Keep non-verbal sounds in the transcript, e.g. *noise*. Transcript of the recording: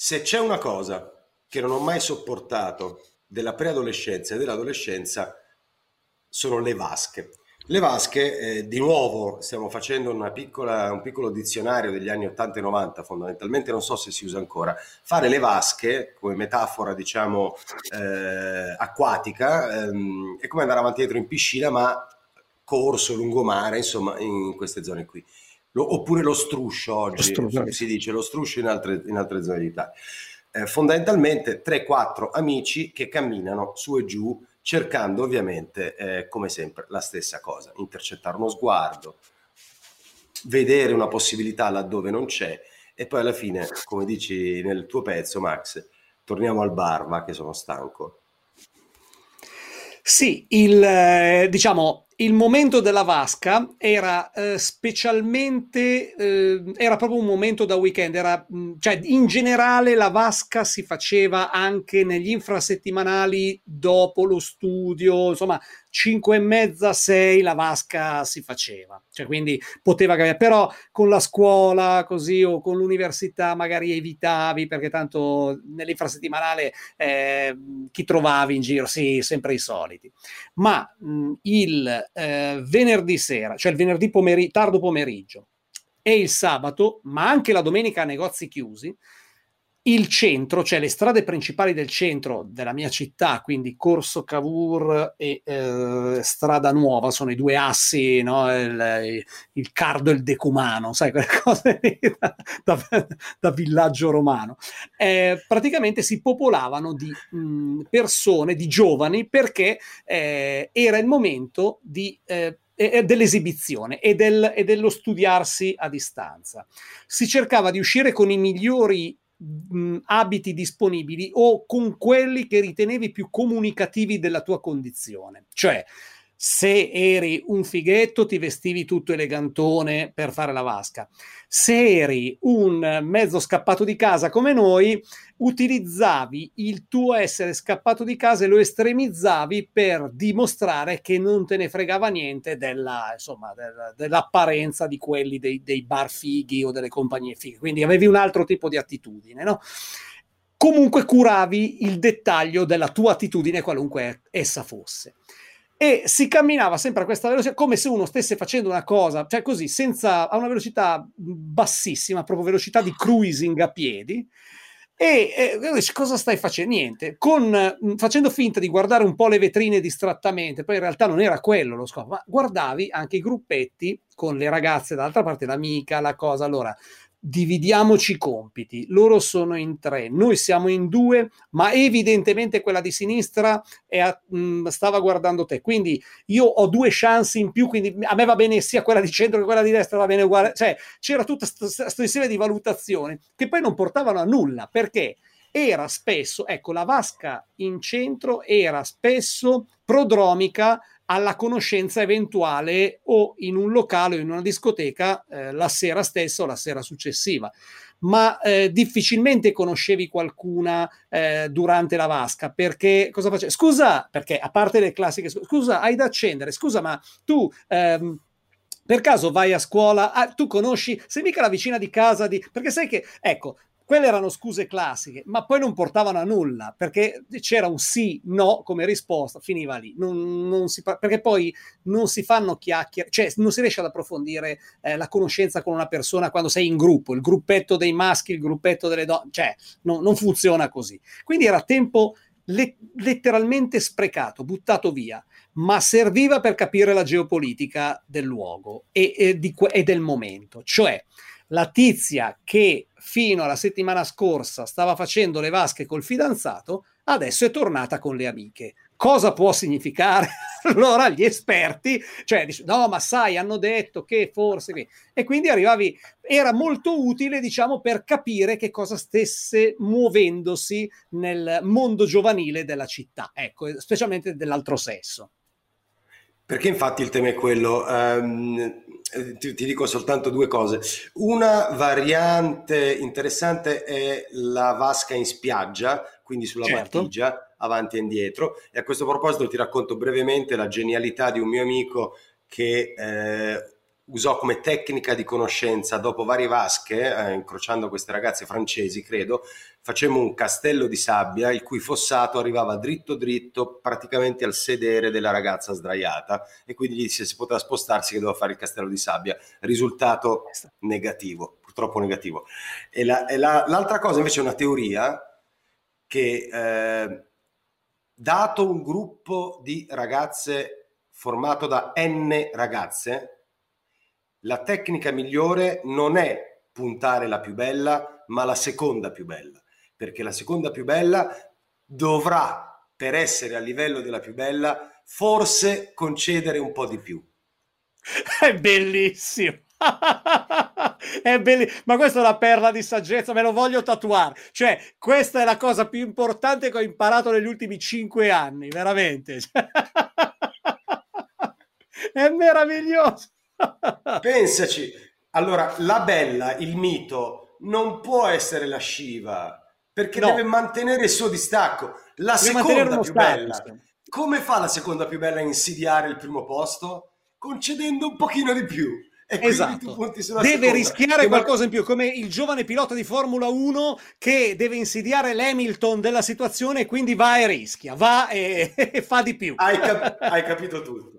Se c'è una cosa che non ho mai sopportato della preadolescenza e dell'adolescenza sono le vasche. Le vasche, eh, di nuovo, stiamo facendo piccola, un piccolo dizionario degli anni 80 e 90, fondamentalmente non so se si usa ancora. Fare le vasche, come metafora, diciamo, eh, acquatica, ehm, è come andare avanti e dietro in piscina, ma corso, lungomare, insomma, in queste zone qui. Lo, oppure lo struscio oggi, lo si dice lo struscio in altre, in altre zone d'Italia. Eh, fondamentalmente 3-4 amici che camminano su e giù cercando ovviamente, eh, come sempre, la stessa cosa, intercettare uno sguardo, vedere una possibilità laddove non c'è e poi alla fine, come dici nel tuo pezzo, Max, torniamo al bar, ma che sono stanco. Sì, il, eh, diciamo, il momento della vasca era eh, specialmente, eh, era proprio un momento da weekend, era, mm, cioè in generale la vasca si faceva anche negli infrasettimanali dopo lo studio, insomma 5 e mezza, 6 la vasca si faceva, cioè quindi poteva cambiare, però con la scuola così o con l'università magari evitavi perché tanto nell'infrasettimanale eh, chi trovavi in giro? Sì, sempre i soliti, ma mh, il eh, venerdì sera, cioè il venerdì pomeri- tardo pomeriggio e il sabato, ma anche la domenica a negozi chiusi, il centro, cioè le strade principali del centro della mia città, quindi Corso Cavour e eh, Strada Nuova, sono i due assi, no? il, il, cardo e il decumano, sai, quelle *laughs* cose da, da, da villaggio romano. Eh, praticamente si popolavano di mh, persone, di giovani, perché eh, era il momento di eh, dell'esibizione e, del, e, dello studiarsi a distanza. Si cercava di uscire con i migliori mh, abiti disponibili o con quelli che ritenevi più comunicativi della tua condizione. Cioè, se eri un fighetto ti vestivi tutto elegantone per fare la vasca. Se eri un mezzo scappato di casa come noi, utilizzavi il tuo essere scappato di casa e lo estremizzavi per dimostrare che non te ne fregava niente della, insomma, della, dell'apparenza di quelli dei, dei, bar fighi o delle compagnie fighe. Quindi avevi un altro tipo di attitudine, no? Comunque curavi il dettaglio della tua attitudine, qualunque essa fosse e si camminava sempre a questa velocità come se uno stesse facendo una cosa, cioè così, senza, a una velocità bassissima, proprio velocità di cruising a piedi. E eh, cosa stai facendo? Niente, con, facendo finta di guardare un po' le vetrine distrattamente, poi in realtà non era quello lo scopo, ma guardavi anche i gruppetti con le ragazze dall'altra parte, l'amica, la cosa. Allora, dividiamoci i compiti, loro sono in tre, noi siamo in due, ma evidentemente quella di sinistra a, mh, mm, stava guardando te, quindi io ho due chance in più, quindi a me va bene sia quella di centro che quella di destra va bene uguale, cioè c'era tutta questo insieme di valutazioni che poi non portavano a nulla, perché era spesso, ecco, la vasca in centro era spesso prodromica alla conoscenza eventuale o in un locale o in una discoteca eh, la sera stessa o la sera successiva. Ma eh, difficilmente conoscevi qualcuna eh, durante la vasca perché cosa facevi? Scusa, perché a parte le classiche, scusa, hai da accendere, scusa, ma tu. Ehm, per caso vai a scuola, ah, tu conosci, sei mica la vicina di casa di... Perché sai che, ecco, quelle erano scuse classiche, ma poi non portavano a nulla perché c'era un sì, no come risposta, finiva lì. Non, non si, perché poi non si fanno chiacchiere, cioè non si riesce ad approfondire eh, la conoscenza con una persona quando sei in gruppo, il gruppetto dei maschi, il gruppetto delle donne, cioè no, non funziona così. Quindi era tempo le- letteralmente sprecato, buttato via, ma serviva per capire la geopolitica del luogo e, e, di, e del momento. Cioè, la tizia che fino alla settimana scorsa stava facendo le vasche col fidanzato, adesso è tornata con le amiche. Cosa può significare? *laughs* allora gli esperti, cioè, no, ma sai, hanno detto che forse... E quindi arrivavi, era molto utile, diciamo, per capire che cosa stesse muovendosi nel mondo giovanile della città, ecco, specialmente dell'altro sesso. Perché infatti il tema è quello, um, ti, ti, dico soltanto due cose. Una variante interessante è la vasca in spiaggia, quindi sulla certo. battigia, avanti e indietro. E a questo proposito ti racconto brevemente la genialità di un mio amico che eh, usò come tecnica di conoscenza dopo varie vasche, eh, incrociando queste ragazze francesi, credo, facemmo un castello di sabbia il cui fossato arrivava dritto dritto praticamente al sedere della ragazza sdraiata e quindi gli disse se poteva spostarsi che doveva fare il castello di sabbia. Risultato negativo, purtroppo negativo. E, la, e la, l'altra cosa invece è una teoria che eh, dato un gruppo di ragazze formato da n ragazze, la tecnica migliore non è puntare la più bella, ma la seconda più bella, perché la seconda più bella dovrà, per essere a livello della più bella, forse concedere un po' di più. *laughs* È bellissimo. *laughs* è bellissimo, ma questa è una perla di saggezza, me lo voglio tatuare. Cioè, questa è la cosa più importante che ho imparato negli ultimi cinque anni, veramente. *laughs* è meraviglioso. Pensaci, allora la bella, il mito, non può essere la Shiva perché no. deve mantenere il suo distacco. La deve seconda più bella, come fa la seconda più bella a insidiare il primo posto? Concedendo un pochino di più. E esatto. deve seconda. rischiare che qualcosa in più, come il giovane pilota di Formula 1 che deve insidiare l'Hamilton della situazione e quindi va e rischia, va e, e *laughs* fa di più. Hai, cap- hai capito tutto.